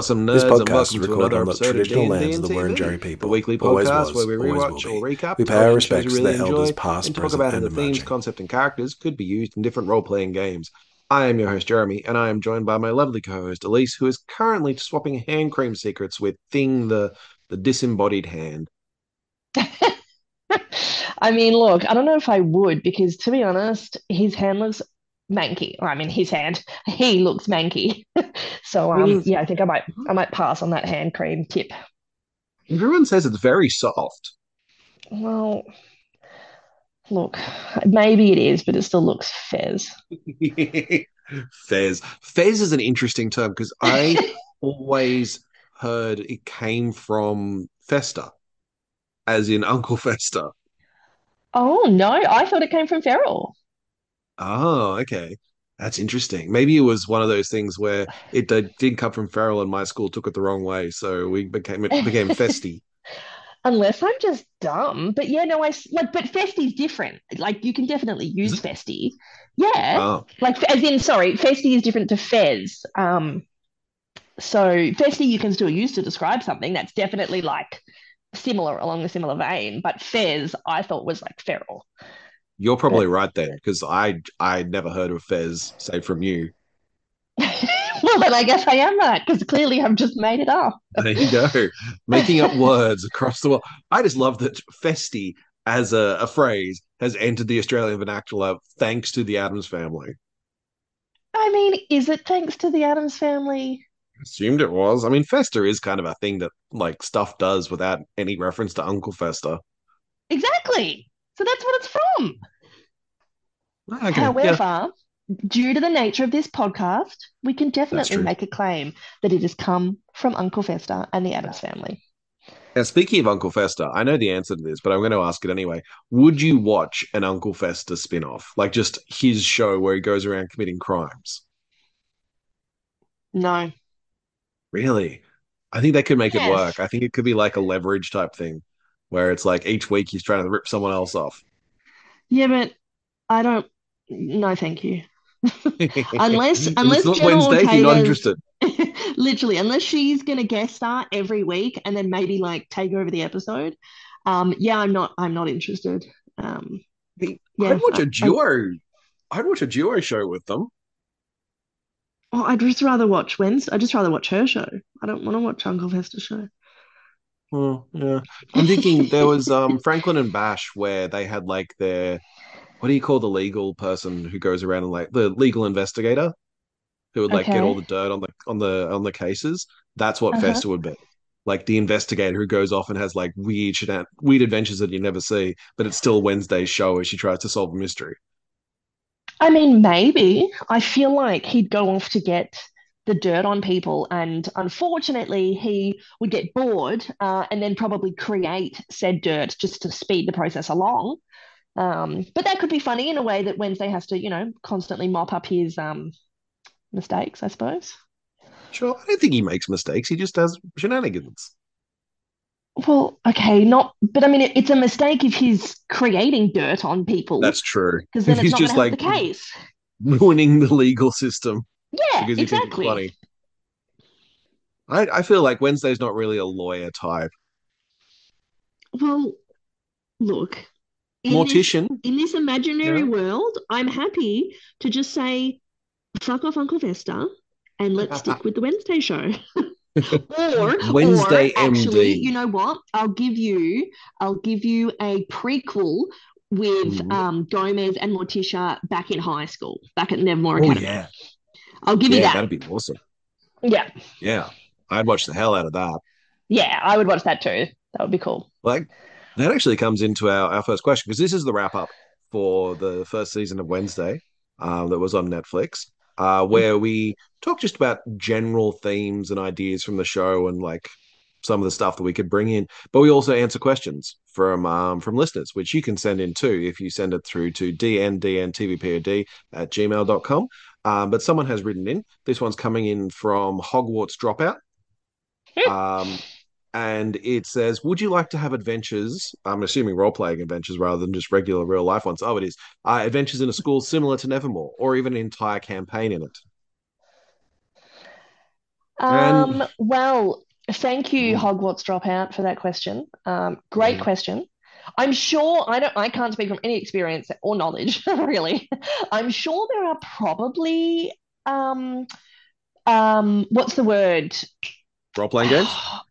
Hey, awesome nerds, This and podcast is welcome to recorded another on the episode traditional D&D lands of the Wurundjeri TV, people. the weekly Always podcast was, where we always rewatch or recap We pay our shows respects to really their elders, enjoy past, and talk present, about how and the themes, concept, and characters could be used in different role-playing games. I am your host Jeremy, and I am joined by my lovely co-host Elise, who is currently swapping hand cream secrets with Thing, the the disembodied hand. I mean, look, I don't know if I would because to be honest, his hand looks manky. Or I mean, his hand, he looks manky. So um, yeah, I think I might I might pass on that hand cream tip. Everyone says it's very soft. Well, look, maybe it is, but it still looks fez. Fez. Fez is an interesting term because I always heard it came from Fester, as in Uncle Fester. Oh no, I thought it came from Feral. Oh, okay. That's interesting. Maybe it was one of those things where it did, did come from Feral and my school took it the wrong way, so we became it became Festy. Unless I'm just dumb. But yeah, no, I like, but Festy's different. Like, you can definitely use? Festy. Yeah. Oh, Like, as in, sorry, Festy is different to Fez. Um, so Festy you can still use to describe something that's definitely like similar along a similar vein. But Fez, I thought was like feral. You're probably right then, because I I never heard of Fez, say from you. well, then I guess I am right because clearly I've just made it up. There you go. Making up words across the world. I just love that Festy as a, a phrase has entered the Australian vernacular thanks to the Addams family. I mean, is it thanks to the Addams family? Assumed it was. I mean, Fester is kind of a thing that like stuff does without any reference to Uncle Fester. Exactly. So that's what it's from. Okay, yeah, However, due to the nature of this podcast, we can definitely make a claim that it has come from Uncle Fester and the Addams family. Now, speaking of Uncle Fester, I know the answer to this, but I'm going to ask it anyway. Would you watch an Uncle Fester spin-off, like just his show where he goes around committing crimes? No. Really? I think they could make it work. I think it could be like a leverage type thing where it's like each week he's trying to rip someone else off. Yeah, but I don't. No, thank you. Unless If unless it's not Jenna Wednesday, you're not interested. literally, unless she's gonna guest star every week and then maybe like take over the episode. Um, yeah, I'm not. I'm not interested. Um, I'd yeah, watch I, a I, duo. I'd watch a duo show with them. oh, I'd just rather watch Wednesday. I'd just rather watch her show. I don't want to watch Uncle Fester's show. Oh, yeah. I'm thinking there was um Franklin and Bash where they had like their what do you call the legal person who goes around and like the legal investigator who would like get all the dirt on the on the on the cases. That's what Uh-huh. Fester would be. Like the investigator who goes off and has like weird shenan- weird adventures that you never see, but it's still Wednesday's show as she tries to solve a mystery. I mean, maybe. I feel like he'd go off to get the dirt on people, and unfortunately, he would get bored uh, and then probably create said dirt just to speed the process along. Um, but that could be funny in a way that Wednesday has to, you know, constantly mop up his um, mistakes, I suppose. Sure, I don't think he makes mistakes. He just does shenanigans. Well, okay, not, but I mean, it, it's a mistake if he's creating dirt on people, That's true. because then If it's he's not just like the case. ruining the legal system Yeah, because you think it's exactly. funny. I, I feel like Wednesday's not really a lawyer type. Well, look, in this in this imaginary yeah. world, I'm happy to just say, fuck off Uncle Fester, and let's stick with the Wednesday show. Or, Wednesday or actually, MD. you know what? I'll give you, I'll give you a prequel with Mhm. um, Gomez and Morticia back in high school, back at Nevermore Oh Academy. yeah, I'll give you that. that'd be awesome. Yeah, Yeah, I'd watch the hell out of that. yeah, I would watch that too. That would be cool. Like that actually comes into our, our first question because this is the wrap up for the first season of Wednesday um, that was on Netflix, uh, where we talk just about general themes and ideas from the show and like some of the stuff that we could bring in. But we also answer questions from um, from listeners, which you can send in too if you send it through to dndntvpod at gmail.com. Um, but someone has written in. This one's coming in from Hogwarts Dropout. Um, and it says, "Would you like to have adventures? I'm assuming role-playing adventures rather than just regular real life ones. Oh, it is. Uh, adventures in a school similar to Nevermore, or even an entire campaign in it. And Um, well, thank you, mm, Hogwarts Dropout, for that question. Um, great mm, question. I'm sure I don't I can't speak from any experience or knowledge, really. I'm sure there are probably um um what's the word? role-playing games,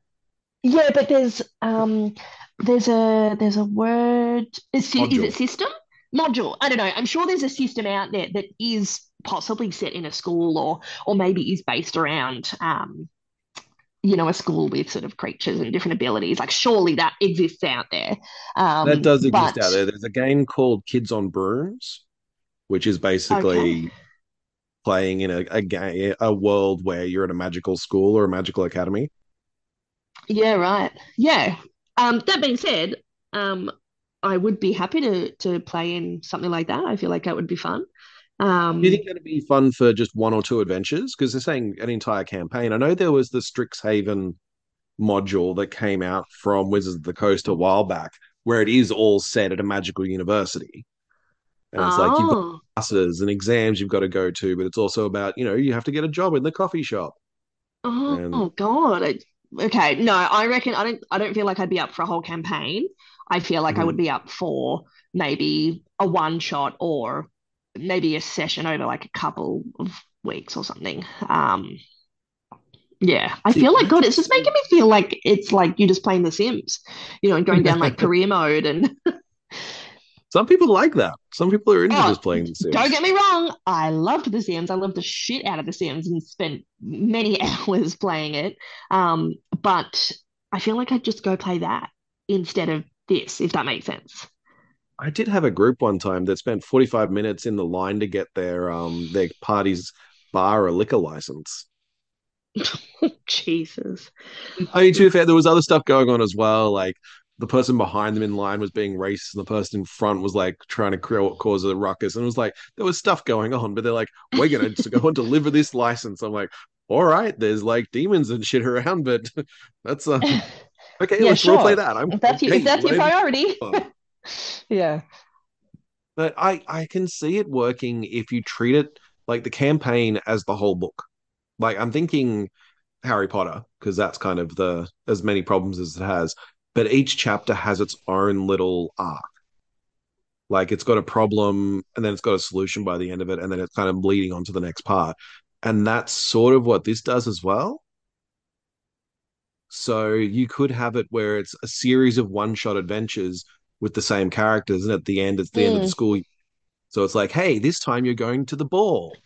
Yeah, but there's um there's a there's a word is, is it system? Module. I don't know. I'm sure there's a system out there that is possibly set in a school or or maybe is based around um you know, a school with sort of creatures and different abilities. Like, surely that exists out there. That Um, does exist out there. There's a game called Kids on Brooms, which is okay, basically playing in a, a game, a world where you're at a magical school or a magical academy. Yeah, right, yeah. Um, that being said, um, I would be happy to to play in something like that. I feel like that would be fun. Do you Um, think that'd be fun for just one or two adventures? Because they're saying an entire campaign. I know there was the Strixhaven module that came out from Wizards of the Coast a while back, where it is all set at a magical university. And it's like you've got oh, classes and exams you've got to go to, but it's also about, you know, you have to get a job in the coffee shop. oh, And oh God. I, okay, no, I reckon I don't. I don't feel like I'd be up for a whole campaign. I feel like I would mm, be up for maybe a one shot or maybe a session over like a couple of weeks or something. Um, yeah, I feel like God, it's just making me feel like it's like you're just playing The Sims, you know, and going down like career mode. And Some people like that. Some people are into oh, just playing The Sims. don't get me wrong, I loved The Sims. I loved the shit out of The Sims and spent many hours playing it. Um, but I feel like I'd just go play that instead of this, if that makes sense. I did have a group one time that spent 45 minutes in the line to get their um their party's bar or liquor license. Jesus. I mean, to be fair, there was other stuff going on as well. Like the person behind them in line was being racist, and the person in front was like trying to create, cause a ruckus. And it was like there was stuff going on, but they're like, "We're gonna just go and deliver this license." I'm like, "All right, there's like demons and shit around, but that's uh okay. Yeah, Let's role play that. I'm If that's your, if that's your priority. Yeah. But I I can see it working if you treat it like the campaign as the whole book. Like I'm thinking Harry Potter because that's kind of the as many problems as it has. But each chapter has its own little arc. Like it's got a problem and then it's got a solution by the end of it, and then it's kind of leading on to the next part. And that's sort of what this does as well. So you could have it where it's a series of one-shot adventures with the same characters, and at the end, it's the end of the Mm, school. So it's like, hey, this time you're going to the ball,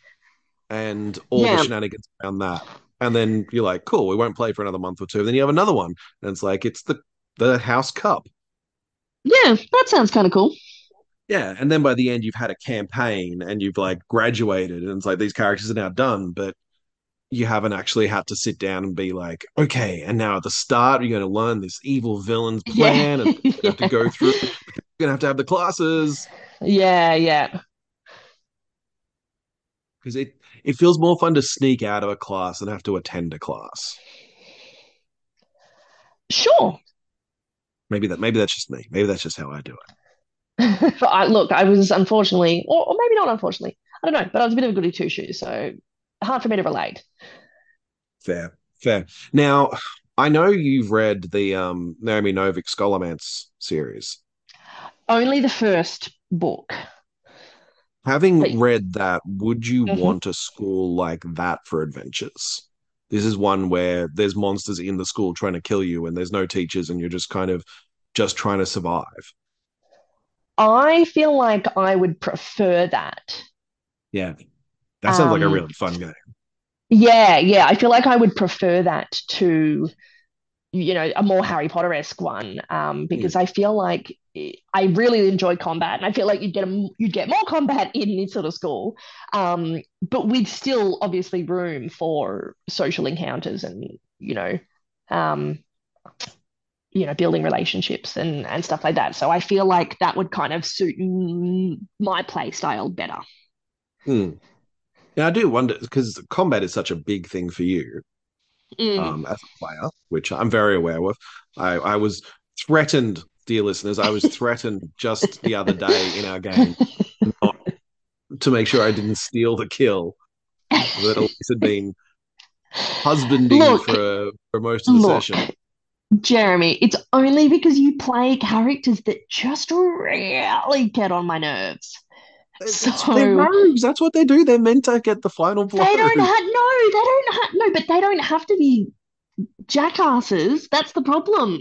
and all the shenanigans around that. And then you're like, cool, we won't play for another month or two. And then you have another one, and it's like it's the the House Cup. Yeah, that sounds kind of cool. Yeah, and then by the end you've had a campaign and you've like graduated, and it's like these characters are now done, but you haven't actually had to sit down and be like, okay, and now at the start you're going to learn this evil villain's Yeah. plan, and you're going to have to go through. You're going to have to have the classes Yeah, yeah. because it it feels more fun to sneak out of a class than have to attend a class. Sure. Maybe that maybe that's just me. Maybe that's just how I do it. But I, look, I was unfortunately, or, or maybe not unfortunately, I don't know, but I was a bit of a goody two shoes, so hard for me to relate. Fair, fair. Now, I know you've read the um, Naomi Novik Scholomance series. Only the first book. But Having read that, would you mhm. want a school like that for adventures? This is one where there's monsters in the school trying to kill you, and there's no teachers, and you're just kind of just trying to survive. I feel like I would prefer that. Yeah, that sounds like a Um, really fun game. yeah, yeah, I feel like I would prefer that to you know, a more Harry Potter-esque one, um, Hmm. because I feel like I really enjoy combat, and I feel like you'd get a, you'd get more combat in this sort of school, um, but with still obviously room for social encounters and you know, um, you know, building relationships and and stuff like that. So I feel like that would kind of suit my play style better. Hmm. Now, I do wonder because combat is such a big thing for you Mm. um, as a player, which I'm very aware of. I, I was threatened, dear listeners, I was threatened just the other day in our game not to make sure I didn't steal the kill that Elise had been husbanding Look, for for most of the look, session. Jeremy, it's only because you play characters that just really get on my nerves. So rogues. That's what they do. They're meant to get the final blow. they don't have no, they don't have no, but they don't have to be jackasses. That's the problem.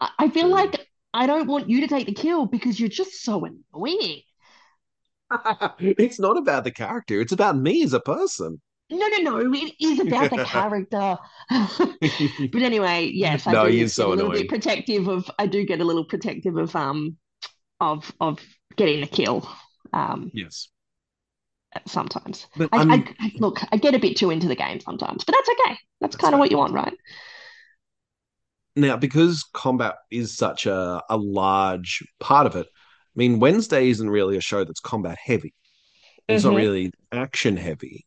I, I feel like I don't want you to take the kill because you're just so annoying. It's not about the character. It's about me as a person. No, no, no. It is about the character. But anyway, yes, I No, do get a so little bit annoying. protective of. I do get a little protective of um of of getting the kill. Um, Yes. sometimes. But I, I, I look. I get a bit too into the game sometimes, but that's okay. That's that's kind of what you want, right? Now, because combat is such a, a large part of it, I mean, Wednesday isn't really a show that's combat heavy. It's not Mm-hmm. really action heavy.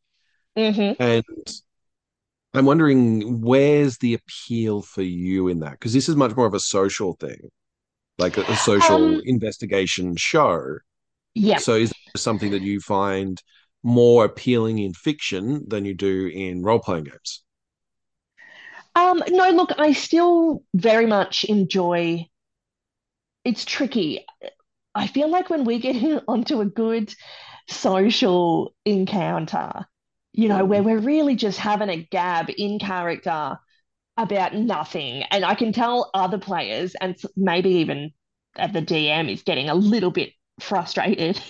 Mm-hmm. And I'm wondering where's the appeal for you in that? Because this is much more of a social thing, like a, a social Um, investigation show. Yeah. So is something that you find more appealing in fiction than you do in role-playing games? Um, no, look, I still very much enjoy. It's tricky. I feel like when we get onto a good social encounter, you know, where Mm. we're really just having a gab in character about nothing, and I can tell other players and maybe even uh, the DM is getting a little bit frustrated.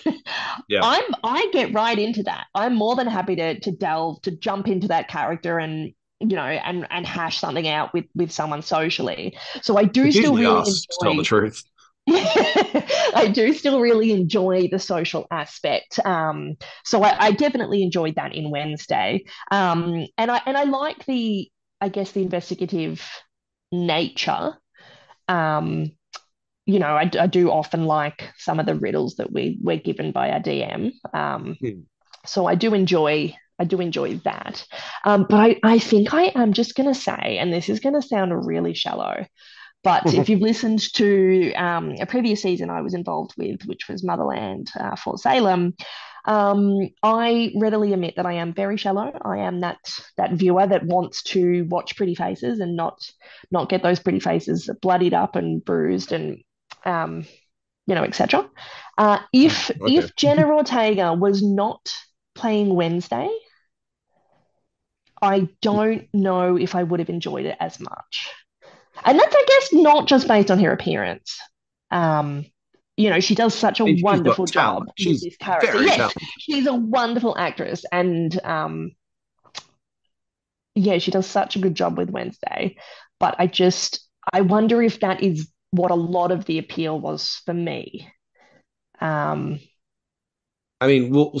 Yeah. I'm I get right into that. I'm more than happy to to delve to jump into that character and you know and and hash something out with with someone socially. So I do still really us, to tell the truth. I do still really enjoy the social aspect. Um, so I, I definitely enjoyed that in Wednesday. Um, and I and I like the I guess the investigative nature. Um, you know, I, I do often like some of the riddles that we we're given by our DM. Um, Hmm. so I do enjoy I do enjoy that. Um, but I, I think I am just gonna say, and this is gonna sound really shallow, but if you've listened to um, a previous season I was involved with, which was Motherland, uh, Fort Salem, um, I readily admit that I am very shallow. I am that that viewer that wants to watch pretty faces and not not get those pretty faces bloodied up and bruised and um, you know, etc. Uh, Hmm. if Okay. if Jenna Ortega was not playing Wednesday, I don't know if I would have enjoyed it as much. And that's, I guess, not just based on her appearance. Um, you know, she does such a mean, wonderful job with She's this character. very Yes, talented. she's a wonderful actress, and um, yeah, she does such a good job with Wednesday. But I just, I wonder if that is what a lot of the appeal was for me. Um, I mean, we'll,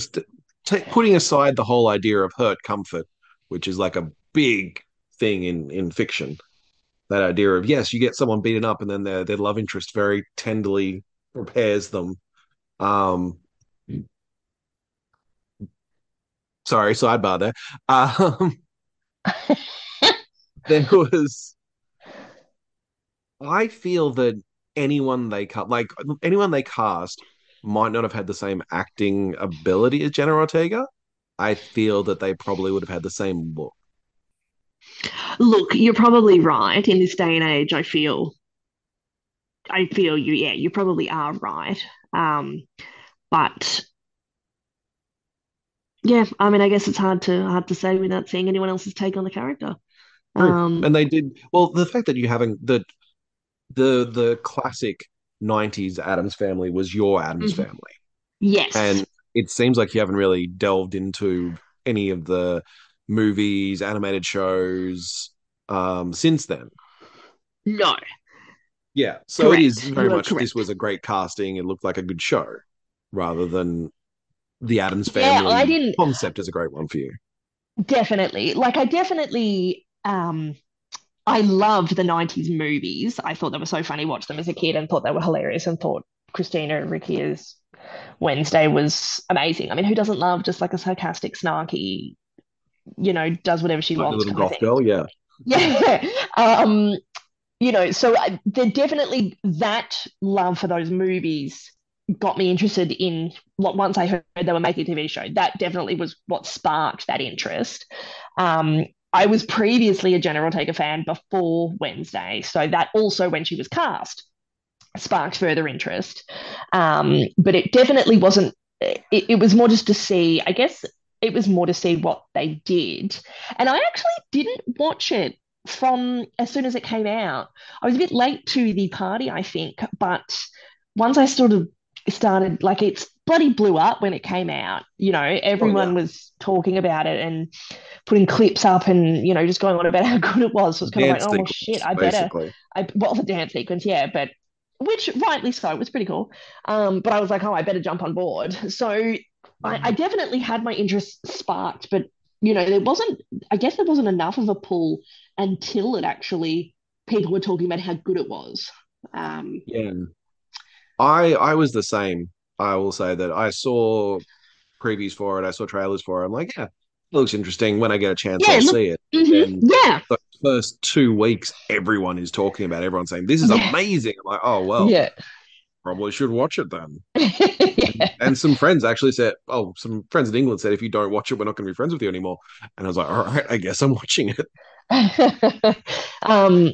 ta putting aside the whole idea of hurt comfort, which is like a big thing in in fiction. That idea of yes, you get someone beaten up, and then their their love interest very tenderly repairs them. Um, sorry, sidebar there. Um, there was. I feel that anyone they cut, like anyone they cast, might not have had the same acting ability as Jenna Ortega. I feel that they probably would have had the same look. look, you're probably right. In this day and age, I feel, I feel you. Yeah, you probably are right. Um, but yeah, I mean, I guess it's hard to hard to say without seeing anyone else's take on the character. Um, And they did well. The fact that you haven't the the the classic '90s Addams Family was your Addams mhm. Family, Yes. and it seems like you haven't really delved into any of the movies, animated shows um, since then. No. Yeah, so it is very much this was a great casting. It looked like a good show, rather than the Addams family Yeah, I didn't concept is a great one for you. definitely like I definitely um I loved the 90s movies. I thought they were so funny, watched them as a kid and thought they were hilarious and thought Christina and Ricci's Wednesday was amazing. I mean, who doesn't love just like a sarcastic, snarky, you know, does whatever she Like wants little kind of goth girl, yeah. Yeah. Um, you know, so I, there definitely that love for those movies got me interested in what once I heard they were making a TV show, that definitely was what sparked that interest. Um, I was previously a Jenna Ortega fan before Wednesday, so that also when she was cast sparked further interest. Um, but it definitely wasn't. It, it was more just to see. I guess it was more to see what they did, and I actually didn't watch it from as soon as it came out. I was a bit late to the party, I think, but once I sort of started, like it's bloody blew up when it came out. You know, everyone oh, yeah. was talking about it and putting clips up and you know just going on about how good it was. So it's kind dance of like, oh well, shit, I better. I well the dance sequence, yeah, but which rightly so, it was pretty cool. Um, but I was like, oh, I better jump on board. So I, I definitely had my interest sparked, but you know, there wasn't. I guess there wasn't enough of a pull until it actually people were talking about how good it was. Um, yeah, I I was the same. I will say that I saw previews for it. I saw trailers for it. I'm like, yeah, it looks interesting. When I get a chance, yeah, I'll look, see it. Mm-hmm, yeah. The first two weeks, everyone is talking about. It. Everyone's saying this is yeah. amazing. I'm like, oh well, yeah. Probably should watch it then. yeah. And some friends actually said, "Oh, some friends in England said if you don't watch it, we're not going to be friends with you anymore." And I was like, "All right, I guess I'm watching it." um,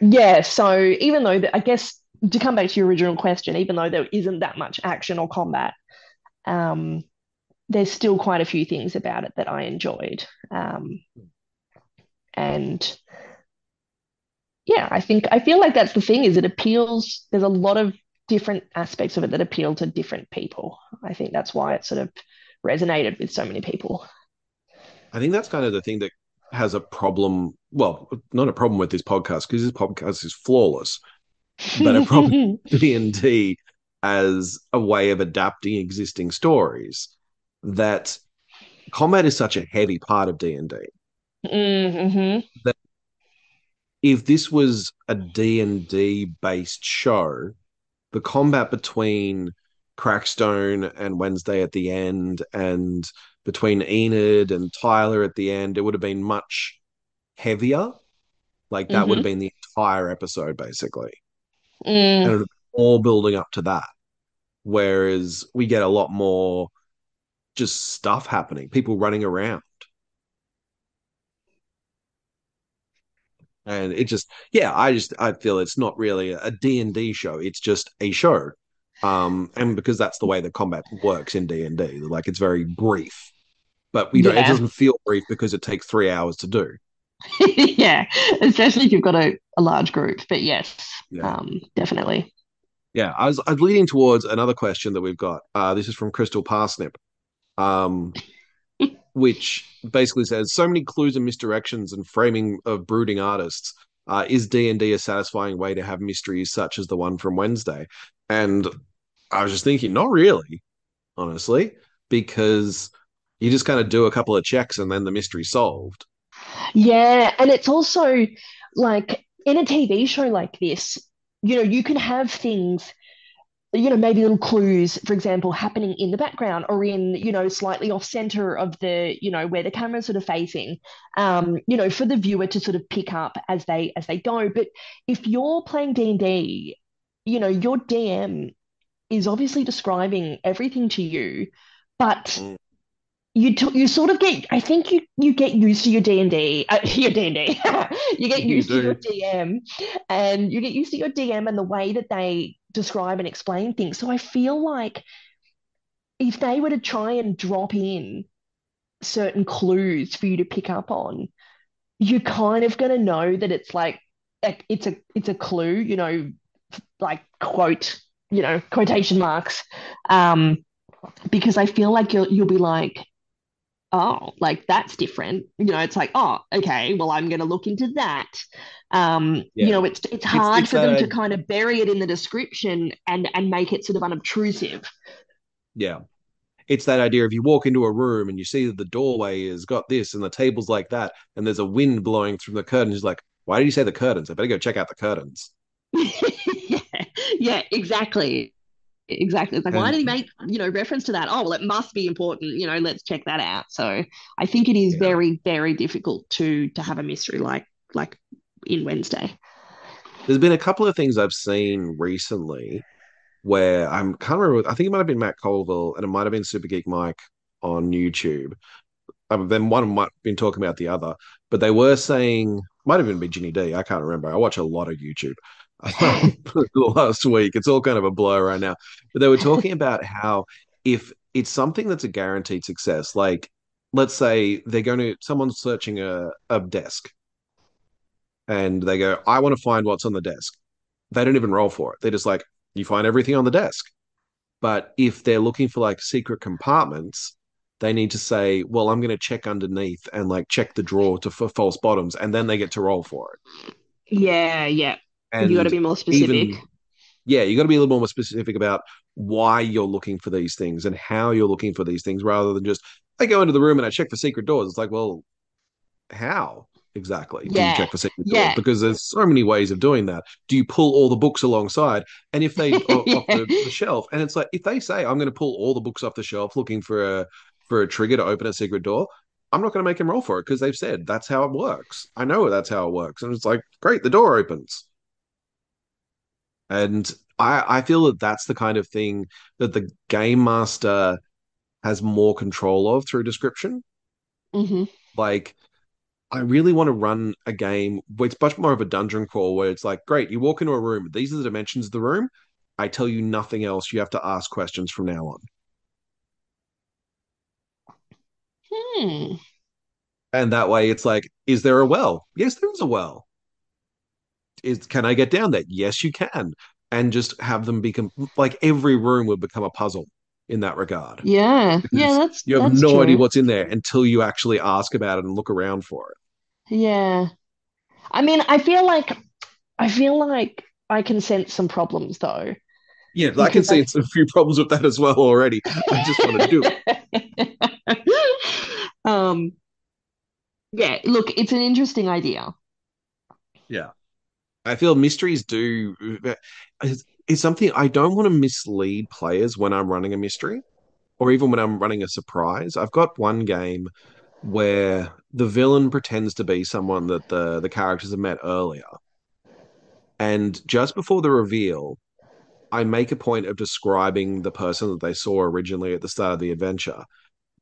yeah. So even though I guess to come back to your original question, even though there isn't that much action or combat, um, there's still quite a few things about it that I enjoyed. Um, and yeah, I think I feel like that's the thing is it appeals. There's a lot of different aspects of it that appeal to different people. I think that's why it sort of resonated with so many people. I think that's kind of the thing that has a problem. Well, not a problem with this podcast because this podcast is flawless but a problem D and D as a way of adapting existing stories. That combat is such a heavy part of D and D mm-hmm. that if this was a D and D based show, the combat between Crackstone and Wednesday at the end, and between Enid and Tyler at the end, it would have been much heavier. Like that mm-hmm. would have been the entire episode, basically. Mm. And it all building up to that. Whereas we get a lot more just stuff happening, people running around. And it just, yeah, I just, I feel it's not really a D&D show. It's just a show. Um, and because that's the way the combat works in D&D, like it's very brief, but we don't, yeah. it doesn't feel brief because it takes three hours to do. yeah, especially if you've got a, a large group. But yes, yeah. um, definitely. Yeah, I was, I was leading towards another question that we've got. Uh, this is from Crystal Parsnip, um, which basically says so many clues and misdirections and framing of brooding artists. Uh, is D and D a satisfying way to have mysteries such as the one from Wednesday? And I was just thinking, not really, honestly, because you just kind of do a couple of checks and then the mystery's solved. Yeah, and it's also like in a TV show like this, you know, you can have things, you know, maybe little clues, for example, happening in the background or in, you know, slightly off center of the, you know, where the camera's sort of facing, um, you know, for the viewer to sort of pick up as they as they go. But if you're playing D and D, you know, your DM is obviously describing everything to you, but mm you t- you sort of get I think you you get used to your D and D uh, your D and D. You get used you to your DM and you get used to your DM and the way that they describe and explain things. So I feel like if they were to try and drop in certain clues for you to pick up on, you're kind of going to know that it's like it's a it's a clue, you know, like quote, you know, quotation marks, um, because I feel like you'll you'll be like, oh, like that's different. You know, it's like, oh, okay, well, I'm going to look into that. Um, yeah. You know, it's it's hard it's, it's for them to kind of bury it in the description and and make it sort of unobtrusive. Yeah. It's that idea if you walk into a room and you see that the doorway has got this and the table's like that, and there's a wind blowing through the curtains, like, why did you say the curtains? I better go check out the curtains. yeah, yeah, exactly exactly. It's like, why did he make, you know, reference to that? Oh, well, it must be important. You know, let's check that out. So I think it is yeah. very, very difficult to to have a mystery like like in Wednesday. There's been a couple of things I've seen recently where I'm can't remember. I think it might have been Matt Colville and it might have been Super Geek Mike on YouTube, um, then one might have been talking about the other, but they were saying might have even been Ginny Di. I can't remember. I watch a lot of YouTube. Last week, it's all kind of a blur right now. But they were talking about how if it's something that's a guaranteed success, like let's say they're going to someone's searching a, a desk and they go, I want to find what's on the desk. They don't even roll for it. They're just like, you find everything on the desk. But if they're looking for like secret compartments, they need to say, well, I'm going to check underneath and like check the drawer to for false bottoms, and then they get to roll for it. Yeah, yeah. You got to be more specific. even, yeah, you got to be a little more specific about why you're looking for these things and how you're looking for these things rather than just, I go into the room and I check for secret doors. It's like, well, how exactly do you Yeah, check for secret doors? Because there's so many ways of doing that. Do you pull all the books alongside? And if they o- off the, the shelf, and it's like if they say I'm going to pull all the books off the shelf looking for a for a trigger to open a secret door, I'm not going to make them roll for it because they've said that's how it works. I know that's how it works, and it's like great, the door opens, and I I feel that that's the kind of thing that the game master has more control of through description. hmm Like I really want to run a game where it's much more of a dungeon crawl where it's like, great, you walk into a room, these are the dimensions of the room. I tell you nothing else. You have to ask questions from now on. Hmm. And that way it's like, is there a well? Yes, there is a well. Is can I get down there? Yes, you can. And just have them become like every room would become a puzzle in that regard. Yeah, yeah, Because that's you have that's no idea what's in there until you actually ask about it and look around for it. Yeah. I mean, I feel like I feel like I can sense some problems though, Yeah, I can sense a few problems with that as well already. I just want to do it. um yeah, look, it's an interesting idea. Yeah. I feel mysteries do it's, something I don't want to mislead players when I'm running a mystery or even when I'm running a surprise. I've got one game where the villain pretends to be someone that the the characters have met earlier. And just before the reveal, I make a point of describing the person that they saw originally at the start of the adventure,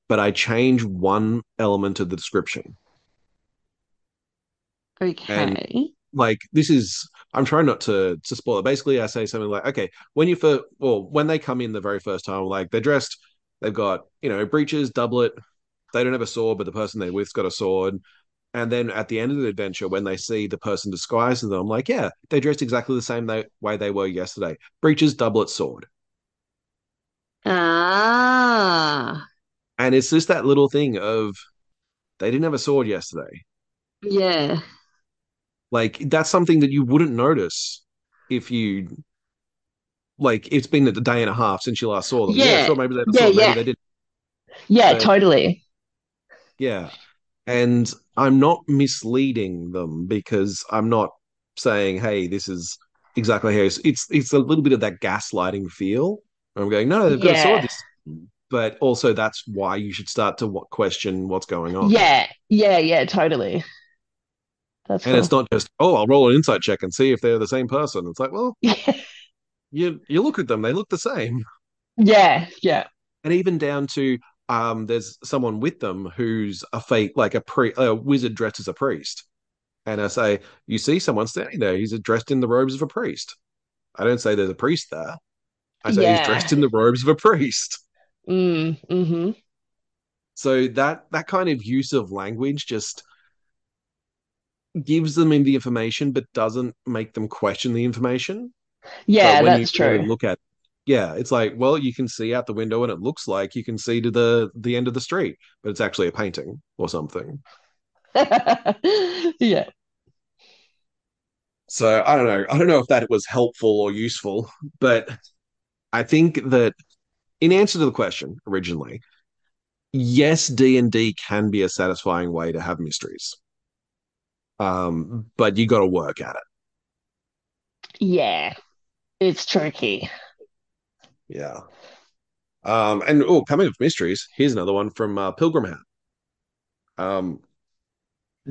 but I change one element of the description. And Okay. Like this is I'm trying not to to spoil it. Basically, I say something like, okay, when you first well, when they come in the very first time, like they're dressed, they've got, you know, breeches, doublet, they don't have a sword, but the person they're with's got a sword. And then at the end of the adventure, when they see the person disguised as them, I'm like, yeah, they dressed exactly the same they, way they were yesterday. Breeches, doublet, sword. Ah, And it's just that little thing of they didn't have a sword yesterday. yeah. Like that's something that you wouldn't notice if you like it's been a day and a half since you last saw them. Yeah, Yeah. sure, maybe they a Yeah, maybe yeah. they didn't. Yeah, But totally. yeah. And I'm not misleading them because I'm not saying, hey, this is exactly how it's it's it's a little bit of that gaslighting feel. I'm going, no, they've got a sword this but also that's why you should start to what question what's going on. Yeah. Yeah, yeah, totally. That's And it's not just, oh, I'll roll an insight check and see if they're the same person. It's like, well, you you look at them, they look the same. Yeah, yeah. and even down to um, there's someone with them who's a fake, like a pre, a wizard dressed as a priest, and I say, you see someone standing there, he's dressed in the robes of a priest. I don't say there's a priest there. I say he's dressed in the robes of a priest. Mm, hmm So that that kind of use of language just gives them in the information, but doesn't make them question the information. Yeah, when you that's true. look at yeah, it's like, well, you can see out the window and it looks like you can see to the the end of the street, but it's actually a painting or something. Yeah. So I don't know. I don't know if that was helpful or useful, but I think that in answer to the question originally, yes, D and D can be a satisfying way to have mysteries, um, but you got to work at it. Yeah. It's tricky. Yeah. Um, and oh, coming of mysteries, here's another one from uh, Pilgrim Hat. Um,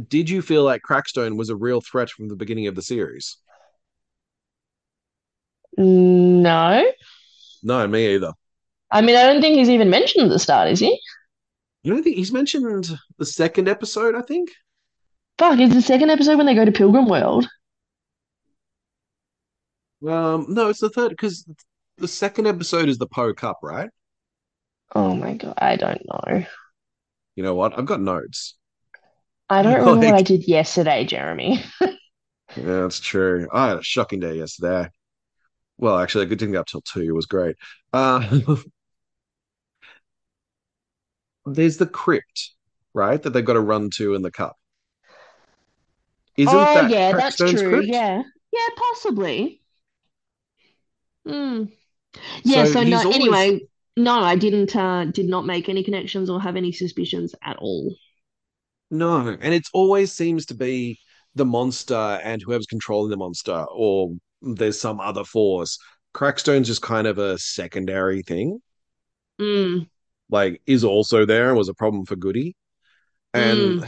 did you feel like Crackstone was a real threat from the beginning of the series? No. No, me either. I mean, I don't think he's even mentioned at the start, is he? You don't think he's mentioned the second episode, I think. Fuck, is the second episode when they go to Pilgrim World? Um, no, it's the third because the second episode is the Poe Cup, right? Oh my God, I don't know. You know what? I've got notes. I don't remember what I did yesterday, Jeremy. yeah, that's true. I had a shocking day yesterday. Well, actually, I didn't get up till two. It was great. Uh, there's the crypt, right? That they've got to run to in the cup. Isn't Oh that yeah, that's true. Yeah. Yeah, possibly. Hmm. Yeah, So so no, always anyway, no, I didn't uh did not make any connections or have any suspicions at all. no, and it always seems to be the monster and whoever's controlling the monster, or there's some other force. Crackstone's just kind of a secondary thing. Mm, Like, is also there and was a problem for Goody. And mm.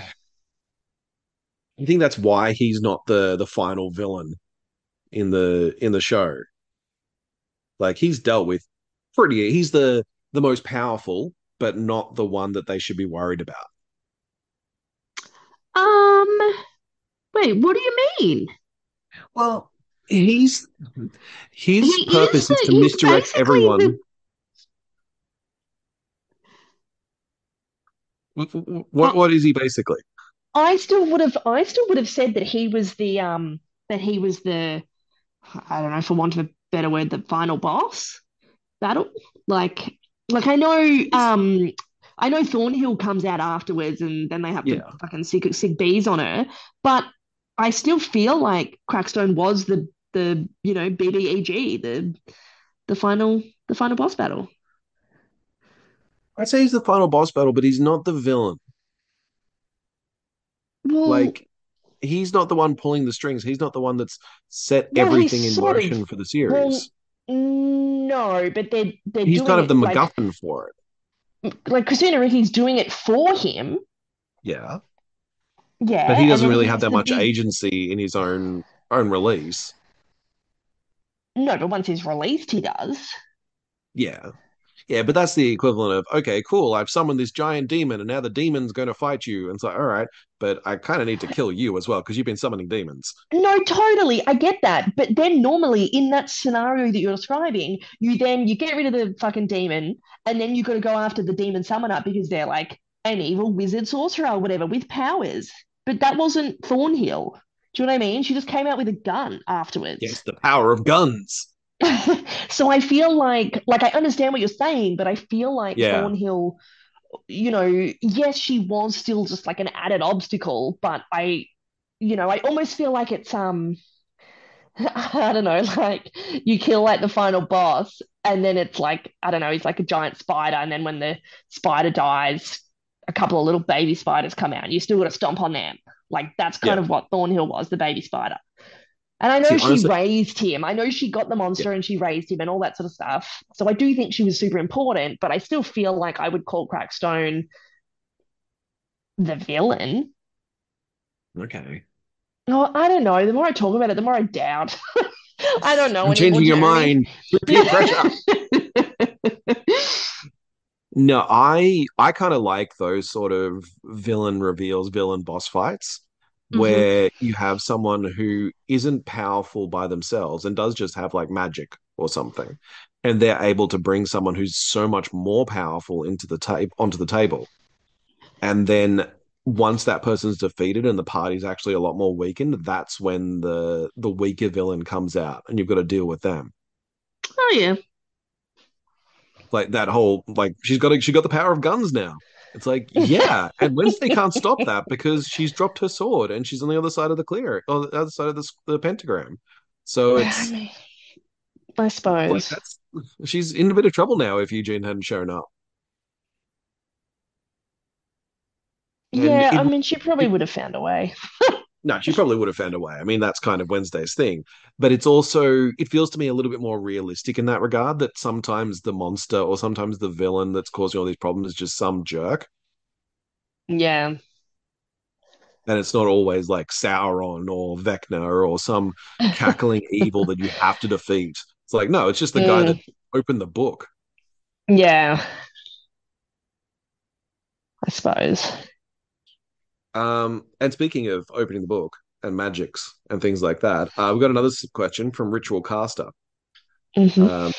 I think that's why he's not the the final villain in the in the show. Like he's dealt with pretty he's the the most powerful, but not the one that they should be worried about. Um, wait, what do you mean? Well, he's his is purpose is the to misdirect everyone. the What what is he basically? I still would have I still would have said that he was the um that he was the I don't know, for want of a better word, the final boss battle. Like like I know um I know Thornhill comes out afterwards and then they have to yeah. fucking sic sic bees on her, but I still feel like Crackstone was the the you know BBEG the the final the final boss battle. I'd say he's the final boss battle, but he's not the villain. Well, Like he's not the one pulling the strings. He's not the one that's set well, everything in sort of motion for the well, series. no, but they're they're He's kind of the like MacGuffin for it. like Christina Ricci's doing it for him, Yeah. Yeah, but he doesn't really have that much big agency in his own own release. no, but once he's released, he does. Yeah. Yeah, but that's the equivalent of, okay, cool, I've summoned this giant demon and now the demon's going to fight you. And it's like, all right, but I kind of need to kill you as well because you've been summoning demons. No, totally, I get that, but then normally in that scenario that you're describing, you then you get rid of the fucking demon, and then you've got to go after the demon summoner because they're like an evil wizard sorcerer or whatever with powers. But that wasn't Thornhill. Do you know what I mean? She just came out with a gun afterwards. Yes, the power of guns. So I feel like like I understand what you're saying, but I feel like Yeah. Thornhill, you know, yes, she was still just like an added obstacle, but I, you know, I almost feel like it's um I don't know, like you kill like the final boss, and then it's like, I don't know, he's like a giant spider, and then when the spider dies, a couple of little baby spiders come out, and you still got to stomp on them. Like that's kind Yeah. of what Thornhill was, the baby spider. And I know See, she honestly, raised him. I know she got the yeah. monster and she raised him and all that sort of stuff. So I do think she was super important, but I still feel like I would call Crackstone the villain. Okay. Oh, I don't know. The more I talk about it, the more I doubt. I don't know I'm changing your mind. No, I I kind of like those sort of villain reveals, villain boss fights, hmm where you have someone who isn't powerful by themselves and does just have like magic or something, and they're able to bring someone who's so much more powerful into the table onto the table. And then once that person's defeated and the party's actually a lot more weakened, that's when the the weaker villain comes out and you've got to deal with them. Oh yeah. like that whole like she's got a, she got the power of guns now. It's like yeah, and Wednesday can't stop that because she's dropped her sword and she's on the other side of the clear or the other side of the, the pentagram. So it's I like suppose. that's she's in a bit of trouble now if Eugene hadn't shown up. And Yeah, it I mean, she probably it would have found a way. no, she probably would have found a way. I mean, that's kind of Wednesday's thing, but it's also it feels to me a little bit more realistic in that regard that sometimes the monster or sometimes the villain that's causing all these problems is just some jerk Yeah. And it's not always like Sauron or Vecna or some cackling evil that you have to defeat. It's like, no, it's just the guy that Mm, opened the book. yeah. I suppose. Um, and speaking of opening the book and magics and things like that, uh, we've got another question from Ritual Caster. hmm Um,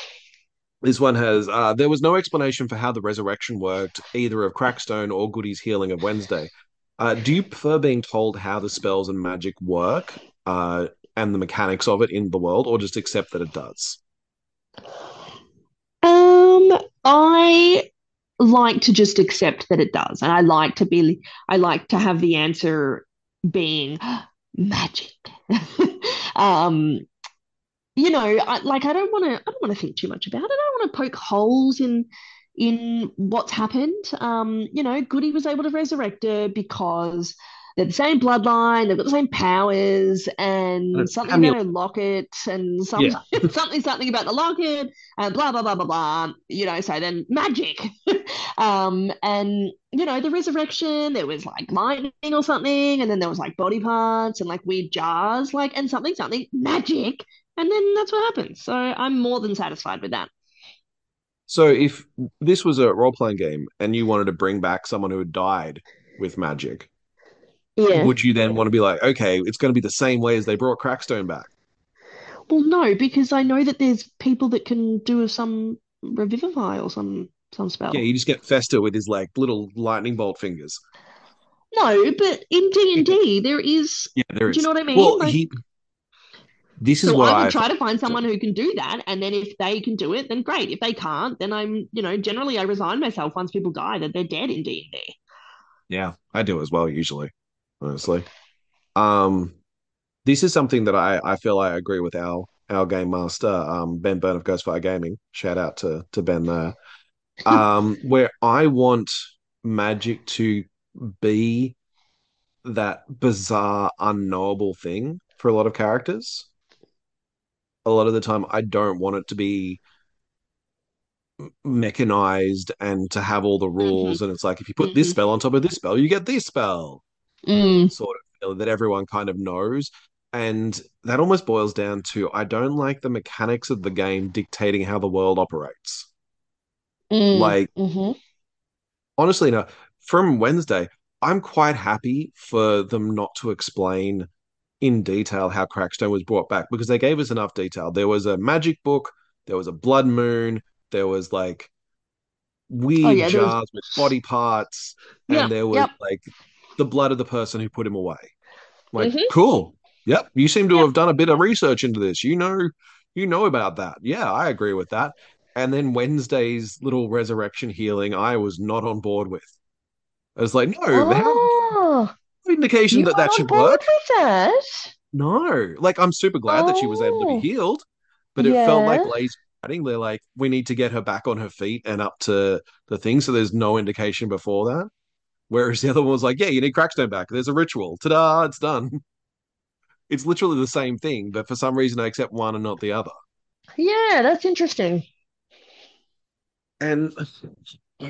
this one has uh, there was no explanation for how the resurrection worked, either of Crackstone or Goody's healing of Wednesday. Uh, do you prefer being told how the spells and magic work uh, and the mechanics of it in the world, or just accept that it does? Um, I like to just accept that it does, and I like to be, I like to have the answer being magic. Um, you know, I, like I don't want to, I don't want to think too much about it. I don't want to poke holes in in what's happened. Um, you know, Goody was able to resurrect her because they're the same bloodline, they've got the same powers, Uh, and something Amulet, about a locket, and some yeah. something something about the locket, and blah blah blah blah blah. You know, so then magic. Um, and you know, the resurrection, there was like lightning or something, and then there was like body parts and like weird jars, like and something, something magic. And then that's what happens. So I'm more than satisfied with that. So if this was a role-playing game and you wanted to bring back someone who had died with magic, Yeah. would you then want to be like, okay, it's going to be the same way as they brought Crackstone back? Well, no, because I know that there's people that can do some revivify or some some Yeah, you just get Fester with his like little lightning bolt fingers. No, but in D and D there is. Yeah, there Do you know what I mean? Well, Like, he. This is so what I would I try to find someone who can do that, and then if they can do it, then great. If they can't, then I'm, you know, generally I resign myself once people die that they're dead in D and D. Yeah, I do as well usually, honestly. Um, this is something that I I feel I agree with our our game master, um, Ben Byrne of Ghostfire Gaming. Shout out to to Ben there. Um, where I want magic to be that bizarre, unknowable thing for a lot of characters. A lot of the time, I don't want it to be mechanized and to have all the rules. And it's like, if you put this hmm spell on top of this spell, you get this spell, Mm, sort of that everyone kind of knows. And that almost boils down to I don't like the mechanics of the game dictating how the world operates. Mm, Like, hmm honestly, no, from Wednesday, I'm quite happy for them not to explain in detail how Crackstone was brought back because they gave us enough detail. There was a magic book, there was a blood moon, there was like Oh weird yeah, there was. jars with body parts, and Yep, there was yep, like the blood of the person who put him away. Like, hmm cool. Yep, you seem to yep. have done a bit of research into this. You know, you know about that. Yeah, I agree with that. And then Wednesday's little resurrection healing, I was not on board with. I was like, no, how Oh, indication that that should work? No, like I'm super glad that she was able to be Oh, healed, but it felt like yeah. lazy writing. They're like, we need to get her back on her feet and up to the thing, so there's no indication before that. Whereas the other one was like, yeah, you need Crackstone back. There's a ritual. Ta-da, it's done. It's literally the same thing, but for some reason I accept one and not the other. Yeah, that's interesting. And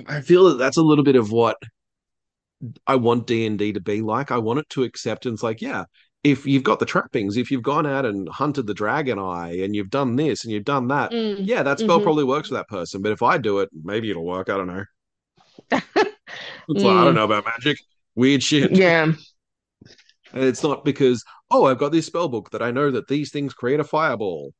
I feel that that's a little bit of what I want D and D to be like. I want it to accept and it's like, yeah, if you've got the trappings, if you've gone out and hunted the dragon eye and you've done this and you've done that, Mm, yeah, that spell hmm probably works for that person. But if I do it, maybe it'll work. I don't know. It's like I don't Mm, know about magic. Weird shit. yeah. And it's not because, oh, I've got this spell book that I know that these things create a fireball.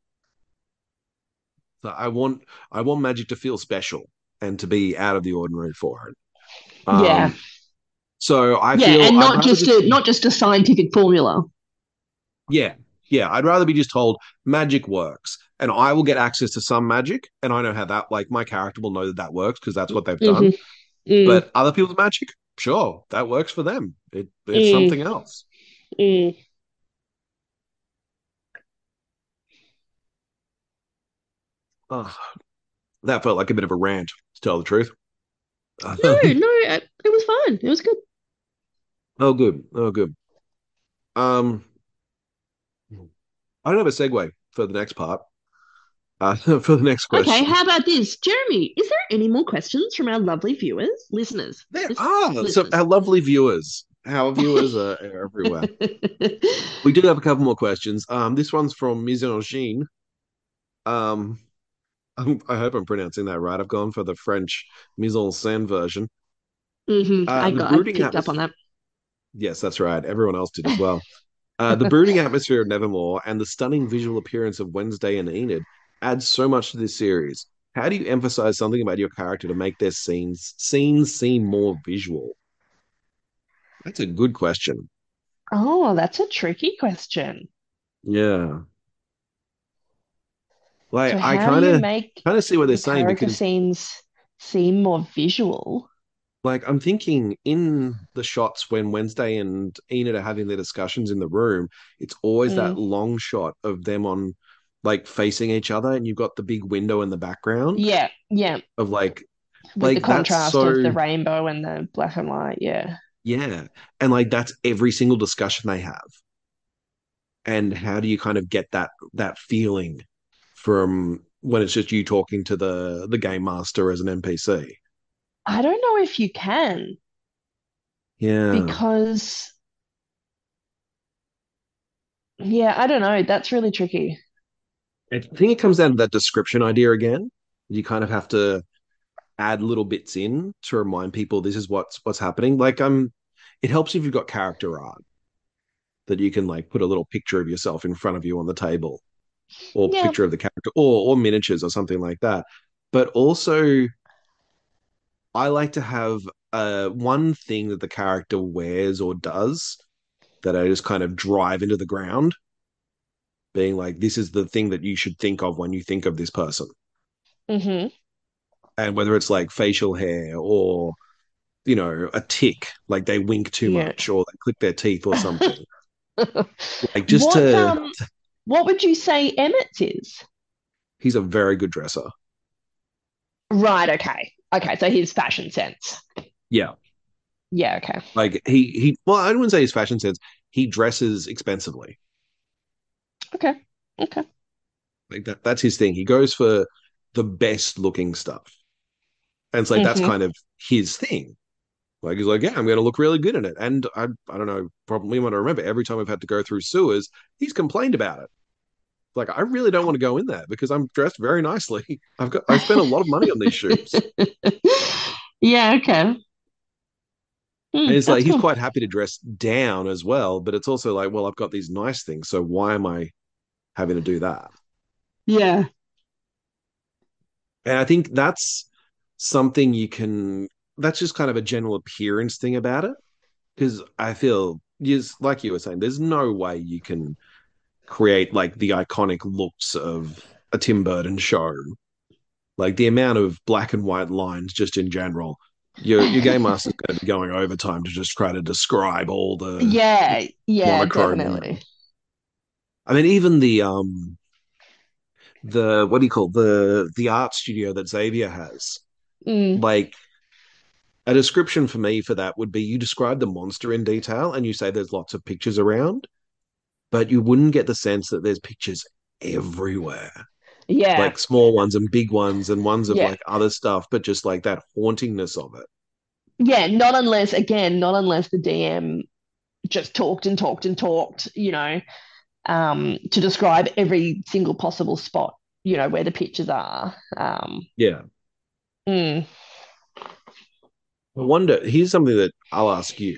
So I want I want magic to feel special and to be out of the ordinary for it. Yeah. Um, so I Yeah, feel and not just just a not just a scientific formula. Yeah, yeah. I'd rather be just told magic works, and I will get access to some magic, and I know how that. Like my character will know that that works because that's what they've done. Mm, But other people's magic, sure, that works for them. It it's mm, something else. mm. Oh, that felt like a bit of a rant, to tell the truth. No, no, it, it was fine. It was good. oh, good. Oh, good. Um, I don't have a segue for the next part. Uh, for the next question. Okay, how about this, Jeremy? Is there any more questions from our lovely viewers, listeners, there Lis- are listeners? our lovely viewers. Our viewers are, are everywhere. We do have a couple more questions. Um, this one's from Misogyne. Um, I'm, I hope I'm pronouncing that right. I've gone for the French mise en scène version. hmm Uh, I got, I picked up on that. Yes, that's right. Everyone else did as well. Uh, the brooding atmosphere of Nevermore and the stunning visual appearance of Wednesday and Enid adds so much to this series. How do you emphasize something about your character to make their scenes scenes seem more visual? That's a good question. Oh, that's a tricky question. Yeah. Like So I kind of make kind of see what they're your saying because scenes seem more visual? like I'm thinking in the shots when Wednesday and Enid are having their discussions in the room, it's always that Mm. long shot of them on like facing each other and you've got the big window in the background Yeah, yeah. of like With the like that's contrast of the rainbow and the black and white. Yeah. yeah. And like that's every single discussion they have. And how do you kind of get that that feeling from when it's just you talking to the the game master as an NPC? I don't know if you can Yeah. because, yeah, I don't know. That's really tricky. I think it comes down to that description idea again. You kind of have to add little bits in to remind people this is what's what's happening. Like um it helps if you've got character art that you can like put a little picture of yourself in front of you on the table or Yeah. picture of the character or or miniatures or something like that. But also I like to have uh one thing that the character wears or does that I just kind of drive into the ground, being like, this is the thing that you should think of when you think of this person. hmm And whether it's like facial hair or you know, a tick, like they wink too Yeah. much or they click their teeth or something. Like just What to, um what would you say Emmett's is? he's a very good dresser. Right, okay. Okay, so his fashion sense. Yeah. Yeah, okay. Like he, he, well, I wouldn't say his fashion sense. He dresses expensively. Okay. Okay. Like that, that's his thing. He goes for the best looking stuff. And it's like, that's hmm kind of his thing. Like he's like, yeah, I'm going to look really good in it. And I, I don't know, probably want to remember every time I've had to go through sewers, he's complained about it. Like I really don't want to go in there because I'm dressed very nicely. I've got, I spent a lot of money on these shoes. Yeah, okay. Hmm, And it's like that's he's cool. quite happy to dress down as well, but it's also like, well, I've got these nice things, so why am I having to do that? Yeah. And I think that's something you can, that's just kind of a general appearance thing about it. Because I feel, yes, like you were saying, there's no way you can create like the iconic looks of a Tim Burton show. Like the amount of black and white lines just in general. Your your game master's going to be going overtime to just try to describe all the Yeah, yeah, definitely. I mean, even the um the what do you call it? the the art studio that Xavier has. Mm, Like a description for me for that would be you describe the monster in detail and you say there's lots of pictures around, but you wouldn't get the sense that there's pictures everywhere. yeah, Like small ones and big ones and ones of yeah. like other stuff, but just like that hauntingness of it. Yeah, not unless, again, not unless the DM just talked and talked and talked, you know, um, to describe every single possible spot, you know, where the pictures are. Um, Yeah. mm, I wonder, here's something that I'll ask you.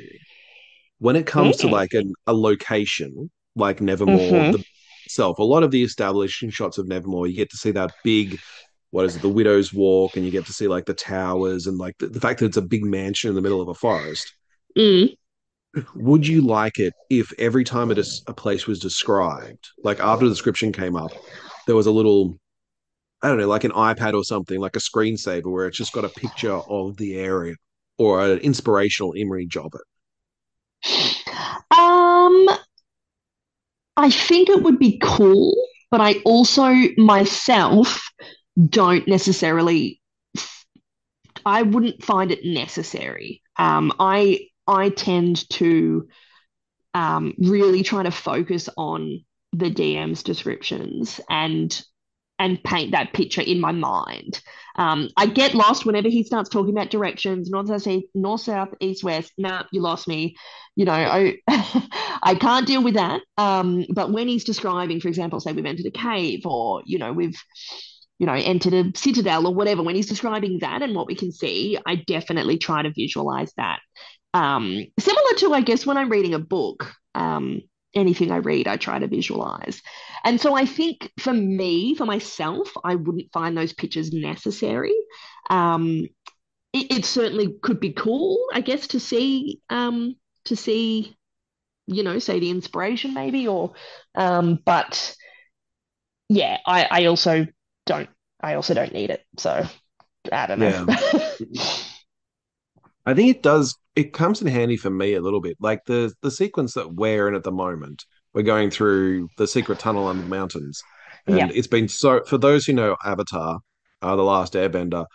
When it comes to mm, like an, a location like Nevermore hmm the itself, a lot of the establishing shots of Nevermore, you get to see that big, what is it, the Widow's Walk, and you get to see like the towers and like the, the fact that it's a big mansion in the middle of a forest. mm. Would you like it if every time is, a place was described, like after the description came up, there was a little, I don't know, like an iPad or something, like a screensaver where it's just got a picture of the area or an inspirational image of it? Um, I think it would be cool, but I also myself don't necessarily, I wouldn't find it necessary. Um, I I tend to um, really try to focus on the DM's descriptions and and paint that picture in my mind. Um, I get lost whenever he starts talking about directions, north, south, north, south, east, west. Nah, you lost me. You know, I I can't deal with that. Um, but when he's describing, for example, say we've entered a cave, or you know, we've you know, entered a citadel or whatever. When he's describing that and what we can see, I definitely try to visualize that. Um, similar to, I guess, when I'm reading a book, um, anything I read, I try to visualize. And so I think for me, for myself, I wouldn't find those pictures necessary. Um, it, it certainly could be cool, I guess, to see um, to see, you know, say the inspiration maybe, or um, but yeah, I, I also don't I also don't need it. So I don't know. Yeah. I think it does. It comes in handy for me a little bit. Like the the sequence that we're in at the moment, we're going through the secret tunnel under the mountains, Yeah. and it's been so. For those who know Avatar, uh, the Last Airbender,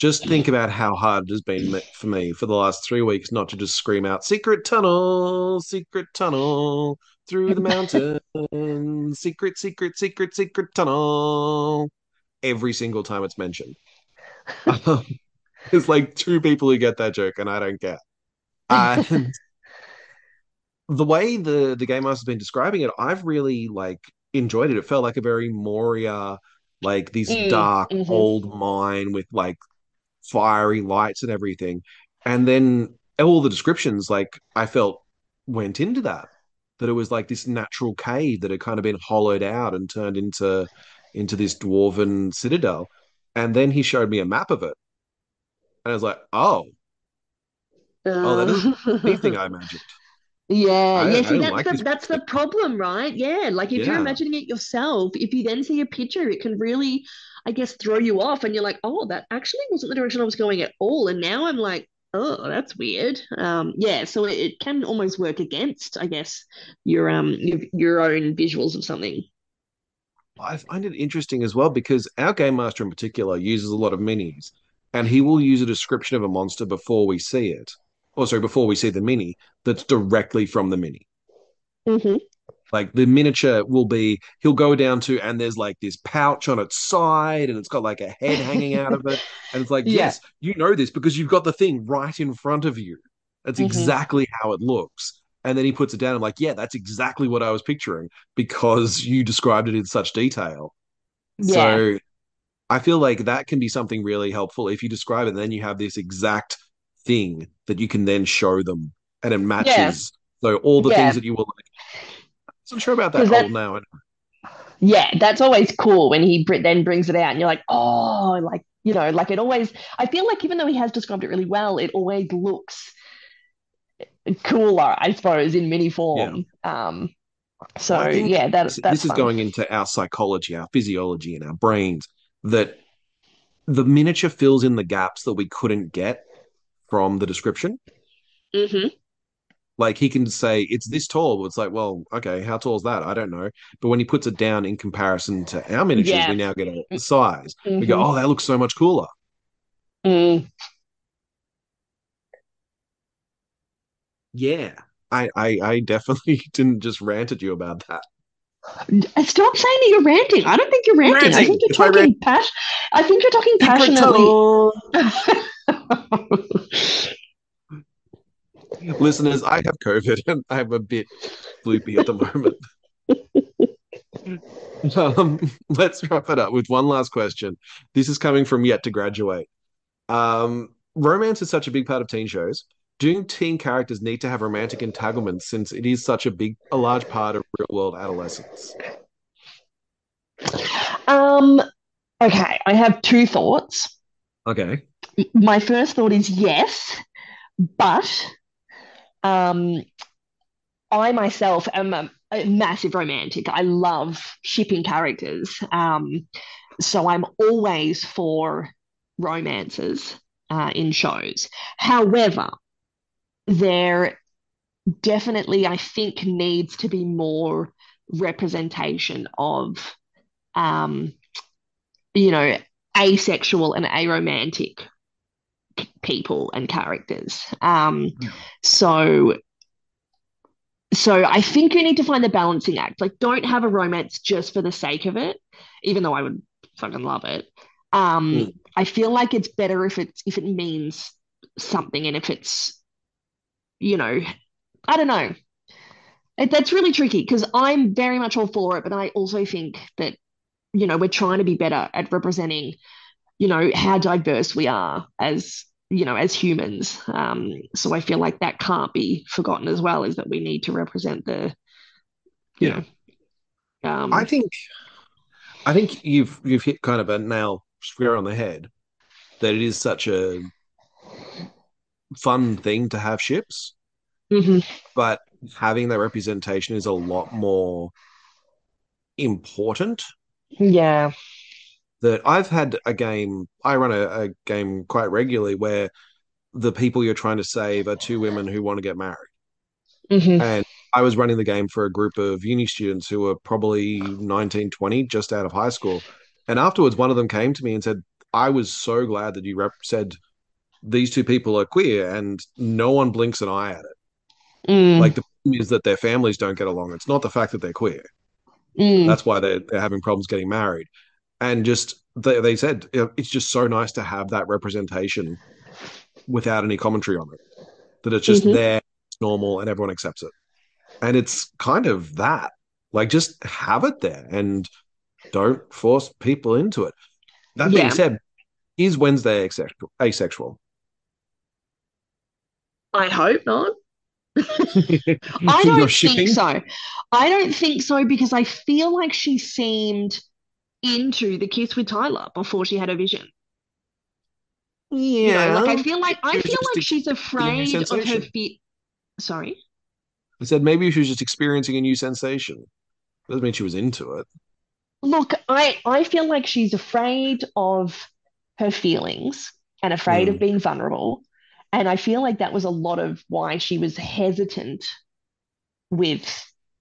just think about how hard it has been for me for the last three weeks not to just scream out "secret tunnel, secret tunnel through the mountain, secret, secret, secret, secret tunnel" every single time it's mentioned. There's like two people who get that joke, and I don't get. And the way the the game master's been describing it, I've really like enjoyed it. It felt like a very Moria, like this Mm, dark mhm. old mine with like fiery lights and everything. And then all the descriptions, like I felt went into that. That it was like this natural cave that had kind of been hollowed out and turned into into this dwarven citadel. And then he showed me a map of it. And I was like, oh, oh, that isn't anything Uh, I imagined. Yeah, I, yeah. I See, that's like the that's the problem, right? Yeah, like if you're imagining it yourself, if you then see a picture, it can really, I guess, throw you off, and you're like, oh, that actually wasn't the direction I was going at all, and now I'm like, oh, that's weird. Um, yeah, so it, it can almost work against, I guess, your um your, your own visuals of something. I find it interesting as well because our game master in particular uses a lot of minis and he will use a description of a monster before we see it. Or sorry, before we see the mini that's directly from the mini. hmm Like the miniature will be, he'll go down to, and there's like this pouch on its side, and it's got like a head hanging out of it. And it's like, Yeah. yes, you know this because you've got the thing right in front of you. That's hmm exactly how it looks. And then he puts it down. I'm like, yeah, that's exactly what I was picturing because you described it in such detail. Yeah. So I feel like that can be something really helpful if you describe it, and then you have this exact thing that you can then show them and it Yeah. matches. So all the things that you were like, I'm sure about that. That no. Yeah, that's always cool when he then brings it out and you're like, oh, like, you know, like it always, I feel like even though he has described it really well, it always looks cooler, I suppose, in mini Yeah. form. Um, so yeah, that this, that's this is going into our psychology, our physiology, and our brains that the miniature fills in the gaps that we couldn't get from the description. hmm Like he can say it's this tall. but It's like, well, okay, how tall is that? I don't know. But when he puts it down in comparison to our miniatures, we now get a, a size. We go, hmm oh, that looks so much cooler. Mm. Yeah. I, I, I definitely didn't just rant at you about that. Stop saying that you're ranting. I don't think you're I'm ranting. I think you're It's my rant. talking pas I think you're talking passionately. Listeners, I have COVID and I'm a bit loopy at the moment. Um, let's wrap it up with one last question. This is coming from Yet to Graduate. Um, romance is such a big part of teen shows. Do teen characters need to have romantic entanglements since it is such a big, a large part of real world adolescence? Um, okay, I have two thoughts. Okay. My first thought is yes, but um, I myself am a, a massive romantic. I love shipping characters. Um, so I'm always for romances uh, in shows. However, there definitely, I think, needs to be more representation of, um, you know, asexual and aromantic people and characters. Um, Yeah. so so I think you need to find the balancing act. Like, don't have a romance just for the sake of it, even though I would fucking love it. Um, Mm. I feel like it's better if it's if it means something and if it's, you know, I don't know. It, that's really tricky because I'm very much all for it, but I also think that you know, we're trying to be better at representing, you know, how diverse we are as, you know, as humans. Um, so I feel like that can't be forgotten as well, is that we need to represent the, you Yeah. know, I um, think I think you've you've hit kind of a nail square on the head that it is such a fun thing to have ships, mhm, but having that representation is a lot more important. yeah, That I've had a game, I run a, a game quite regularly where the people you're trying to save are two women who want to get married. mhm, And I was running the game for a group of uni students who were probably 19, 20, just out of high school. And afterwards, one of them came to me and said, I was so glad that you rep- said these two people are queer and no one blinks an eye at it. mm, Like the problem is that their families don't get along. It's not the fact that they're queer. mm, That's why they're, they're having problems getting married. And just they, they said it's just so nice to have that representation without any commentary on it, that it's just mhm, there, it's normal, and everyone accepts it. And it's kind of that. Like just have it there and don't force people into it. That being yeah. said, is Wednesday asexual? asexual? I hope not. I don't think so. I don't think so because I feel like she seemed into the kiss with Tyler before she had a vision. You know, like I feel like I feel like she's experiencing a new afraid of her sensation. feet. Sorry. I said maybe she was just experiencing a new sensation. Doesn't mean she was into it. Look, I I feel like she's afraid of her feelings and afraid of Mm, being vulnerable. And I feel like that was a lot of why she was hesitant with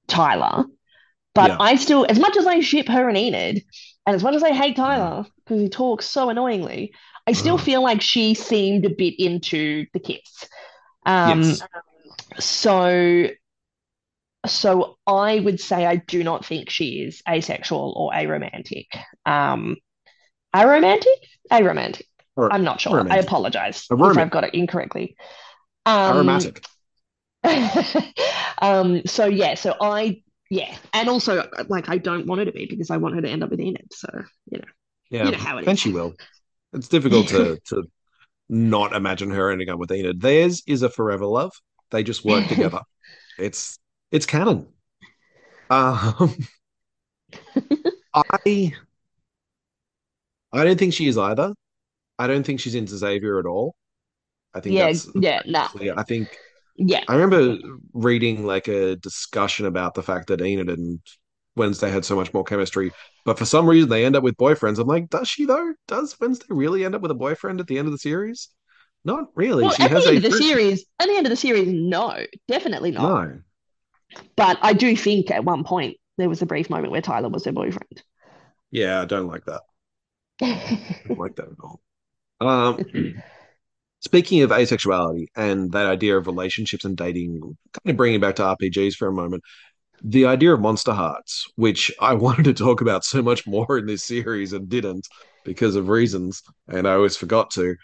Tyler. But yeah. I still, as much as I ship her and Enid, and as much as I hate Mm. Tyler because he talks so annoyingly, I still feel like she seemed a bit into the kiss. Um, Yes. so, so I would say I do not think she is asexual or aromantic. Um, aromantic? Aromantic. Or I'm not sure. I apologize if I've got it incorrectly. Um, Aromatic. um, so yeah, so I yeah, and also like I don't want her to be because I want her to end up with Enid. So you know, yeah, you know how it And is. she will. It's difficult to to not imagine her ending up with Enid. Theirs is a forever love. They just work together. It's it's canon. Um, I I don't think she is either. I don't think she's into Xavier at all. I think yeah, that's yeah, nah. I think yeah. I remember reading like a discussion about the fact that Enid and Wednesday had so much more chemistry, but for some reason they end up with boyfriends. I'm like, does she though? Does Wednesday really end up with a boyfriend at the end of the series? Not really. Well, She at the has end a of the series, at the end of the series, no, definitely not. No. But I do think at one point there was a brief moment where Tyler was her boyfriend. Yeah, I don't like that. I don't like that at all. Um, speaking of asexuality and that idea of relationships and dating, kind of bringing back to RPGs for a moment, the idea of Monster Hearts, which I wanted to talk about so much more in this series and didn't because of reasons, and I always forgot to.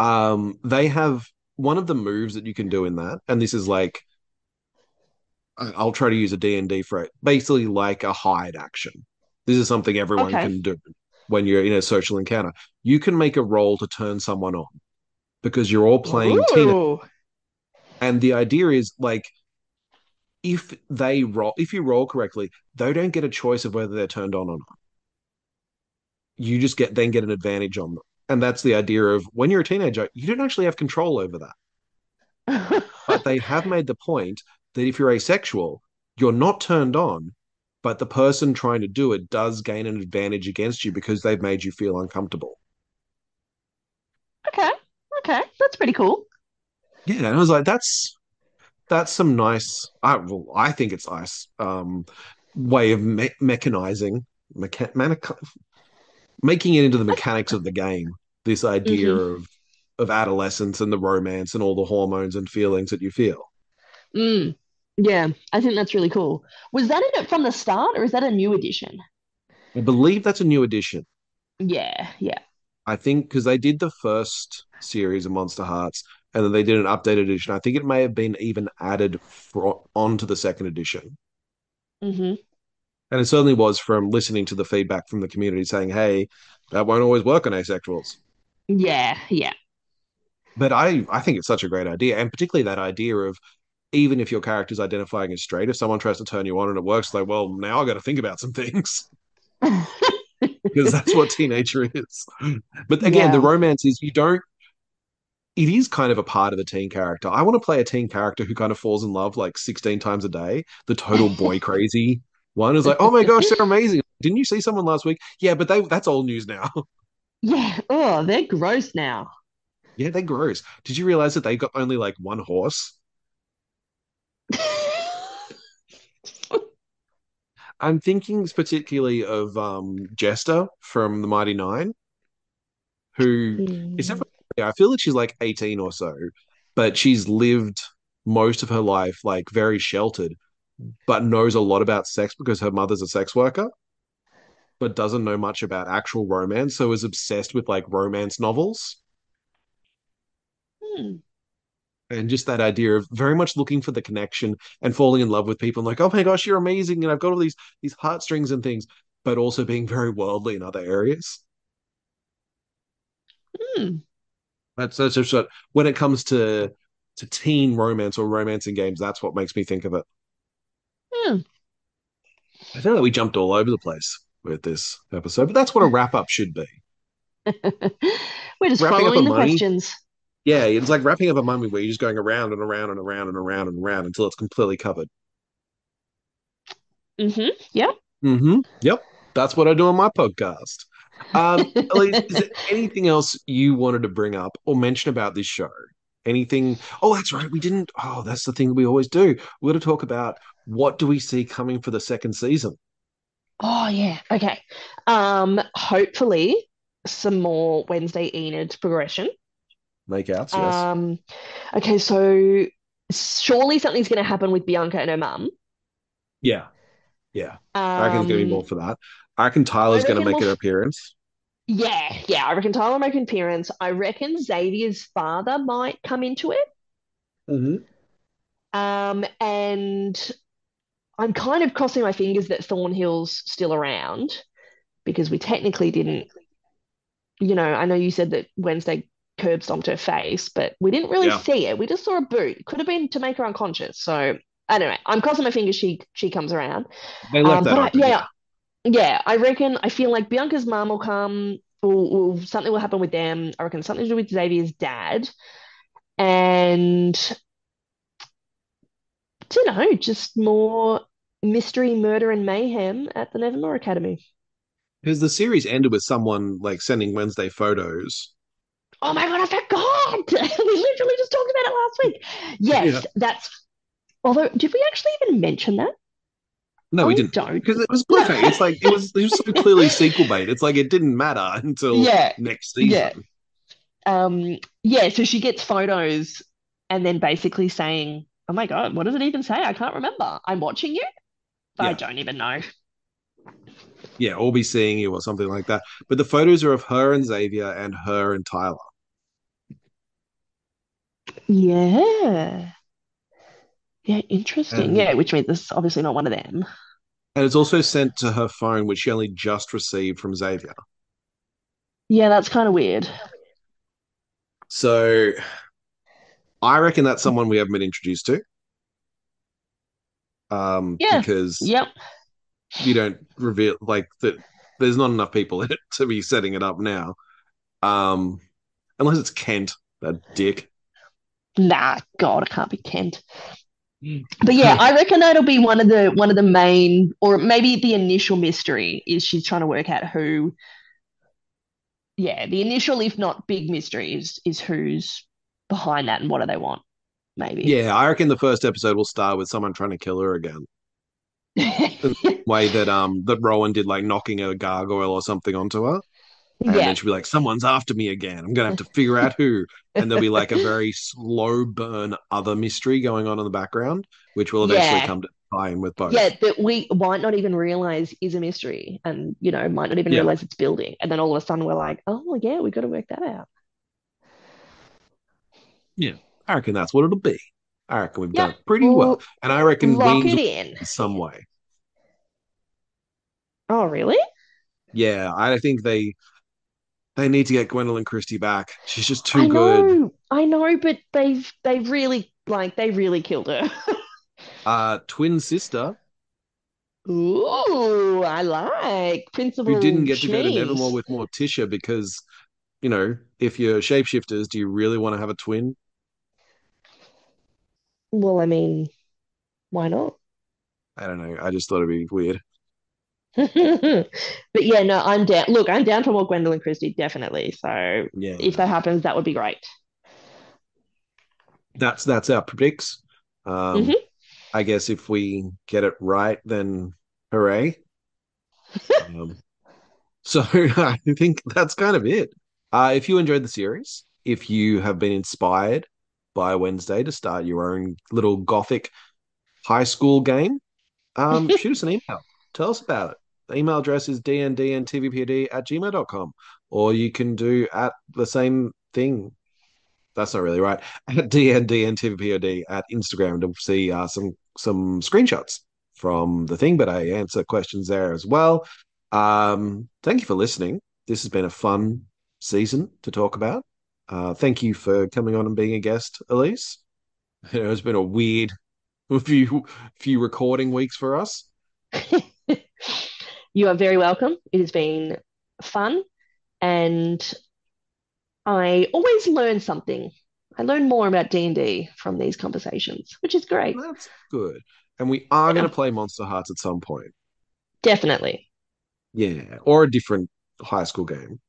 Um, they have one of the moves that you can do in that, and this is like I'll try to use a D&D for it, basically like a hide action. This is something everyone okay. can do when you're in a social encounter. You can make a roll to turn someone on because you're all playing Tina. And the idea is like if they roll if you roll correctly, they don't get a choice of whether they're turned on or not. You just get then get an advantage on them. And that's the idea of when you're a teenager, you don't actually have control over that. But they have made the point that if you're asexual, you're not turned on, but the person trying to do it does gain an advantage against you because they've made you feel uncomfortable. okay. Okay. That's pretty cool. Yeah, and I was like, that's that's some nice. I well, I think it's nice um, way of me- mechanizing, mecha- making it into the mechanics of the game. This idea hmm of of adolescence and the romance and all the hormones and feelings that you feel. Mm. Yeah, I think that's really cool. Was that in it from the start, or is that a new edition? I believe that's a new addition. Yeah, yeah. I think because they did the first series of Monster Hearts and then they did an updated edition. I think it may have been even added for, onto the second edition. Mm-hmm. And it certainly was from listening to the feedback from the community saying, hey, that won't always work on asexuals. Yeah, yeah. But I, I think it's such a great idea. And particularly that idea of even if your character's identifying as straight, if someone tries to turn you on and it works, like, well, now I got to think about some things. because that's what teenager is. But again, yeah. the romance is you don't. It is kind of a part of a teen character. I want to play a teen character who kind of falls in love like 16 times a day. The total boy crazy one is like, oh my gosh, they're amazing. Didn't you see someone last week? Yeah, but they that's old news now. Yeah. Oh, they're gross now. Yeah, they're gross. Did you realize that they got only like one horse? I'm thinking particularly of um, Jester from the Mighty Nein, who mm. is definitely, I feel that she's like 18 or so, but she's lived most of her life like very sheltered, but knows a lot about sex because her mother's a sex worker, but doesn't know much about actual romance, so is obsessed with like romance novels. Hmm and just that idea of very much looking for the connection and falling in love with people and like oh my gosh you're amazing and i've got all these these heartstrings and things but also being very worldly in other areas. Mm. that's that's just what, when it comes to to teen romance or romance in games that's what makes me think of it. Mm. i feel like we jumped all over the place with this episode but that's what a wrap up should be. We're just Wrapping following the money, questions yeah, it's like wrapping up a mummy where you're just going around and around and around and around and around until it's completely covered. Mm-hmm. Yep. Mm-hmm. Yep. That's what I do on my podcast. Um, Elise, is there anything else you wanted to bring up or mention about this show? Anything? Oh, that's right. We didn't. Oh, that's the thing we always do. We're going to talk about what do we see coming for the second season. Oh yeah. Okay. Um. Hopefully, some more Wednesday Enid progression makeouts. Yes. Um, okay, so surely something's going to happen with Bianca and her mum. Yeah, yeah. Um, I reckon there's going to be more for that. I reckon Tyler's going to make we'll... an appearance. Yeah, yeah. I reckon Tyler will make an appearance. I reckon Xavier's father might come into it. Mm-hmm. Um, and I'm kind of crossing my fingers that Thornhill's still around because we technically didn't. You know, I know you said that Wednesday curb stomped her face, but we didn't really yeah. see it. We just saw a boot. Could have been to make her unconscious. So anyway, I'm crossing my fingers she she comes around. They left um, that I, yeah, yeah. I reckon. I feel like Bianca's mom will come. Or, or something will happen with them. I reckon something to do with Xavier's dad, and you know, just more mystery, murder, and mayhem at the Nevermore Academy. Because the series ended with someone like sending Wednesday photos Oh my god, I forgot. we literally just talked about it last week. Yes, yeah. that's. Although, did we actually even mention that? No, oh, we didn't. Don't because it was perfect. it's like it was it was so clearly sequel bait. It's like it didn't matter until yeah. next season. Yeah. Um. Yeah. So she gets photos, and then basically saying, "Oh my god, what does it even say? I can't remember. I'm watching you. Yeah. I don't even know." Yeah, or be seeing you or something like that. But the photos are of her and Xavier and her and Tyler. Yeah. Yeah, interesting. Yeah, which means this is obviously not one of them. And it's also sent to her phone, which she only just received from Xavier. Yeah, that's kind of weird. So I reckon that's someone we haven't been introduced to. Um, yeah. because yep. you don't reveal like that there's not enough people in it to be setting it up now. Um, unless it's Kent, that dick. Nah, God, it can't be Kent. But yeah, I reckon that'll be one of the one of the main, or maybe the initial mystery is she's trying to work out who. Yeah, the initial, if not big mystery, is is who's behind that and what do they want? Maybe. Yeah, I reckon the first episode will start with someone trying to kill her again. the way that um that Rowan did, like knocking a gargoyle or something onto her. And yeah. then she'll be like, someone's after me again. I'm going to have to figure out who. And there'll be like a very slow burn other mystery going on in the background, which will eventually yeah. come to tie in with both. Yeah, that we might not even realize is a mystery and, you know, might not even yeah. realize it's building. And then all of a sudden we're like, oh, yeah, we got to work that out. Yeah, I reckon that's what it'll be. I reckon we've yep. done pretty well. And I reckon Lock it in some way. Oh, really? Yeah, I think they they need to get Gwendoline Christie back. She's just too I good. know, I know, but they've they've really like they really killed her. Uh, twin sister Ooh, I like Principal. who didn't get to go to Nevermore with Morticia because you know if you're shapeshifters, do you really want to have a twin? Well, I mean, why not? I don't know. I just thought it'd be weird. But yeah, no, I'm down. Look, I'm down for more Gwendoline Christie, definitely. So yeah, if that happens, that would be great. that's that's our predicts. Um, hmm I guess if we get it right, then hooray. Um, so I think that's kind of it. Uh, if you enjoyed the series, if you have been inspired by Wednesday to start your own little gothic high school game, um, shoot us an email. Tell us about it. Email address is dndntvpd at gmail dot com, Or you can do at the same thing that's not really right. At DNDNTVPOD at Instagram to see uh, some some screenshots from the thing, but I answer questions there as well. Um, thank you for listening. This has been a fun season to talk about. Uh, thank you for coming on and being a guest, Elise. It's been a weird few few recording weeks for us. You are very welcome. It has been fun, and I always learn something. I learn more about D&D from these conversations, which is great. That's good. And we are going to play Monster Hearts at some point. definitely. Yeah, or a different high school game.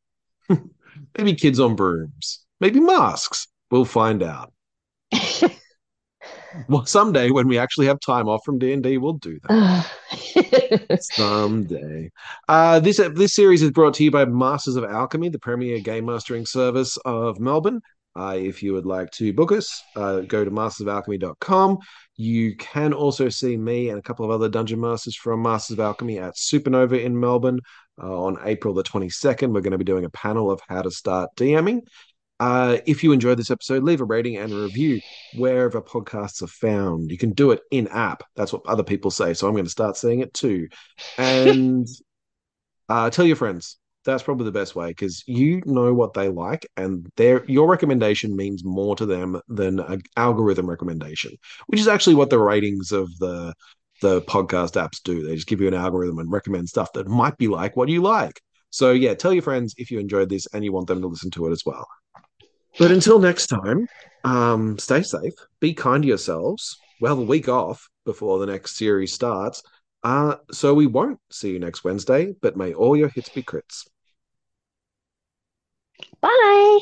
Maybe kids on brooms. Maybe masks. We'll find out. Well, someday when we actually have time off from D and D, we'll do that. Someday. Uh, this this series is brought to you by Masters of Alchemy, the premier game mastering service of Melbourne. Uh, if you would like to book us, uh, go to mastersofalchemy.com. You can also see me and a couple of other dungeon masters from Masters of Alchemy at Supernova in Melbourne uh, on April the 22nd. We're going to be doing a panel of how to start DMing. Uh, if you enjoyed this episode, leave a rating and a review wherever podcasts are found. You can do it in app. That's what other people say. So I'm going to start saying it too. And uh, tell your friends. That's probably the best way because you know what they like, and their your recommendation means more to them than an algorithm recommendation, which is actually what the ratings of the the podcast apps do. They just give you an algorithm and recommend stuff that might be like what you like. So yeah, tell your friends if you enjoyed this and you want them to listen to it as well. But until next time, um, stay safe, be kind to yourselves. We'll have a week off before the next series starts. Uh, so we won't see you next Wednesday, but may all your hits be crits. Bye.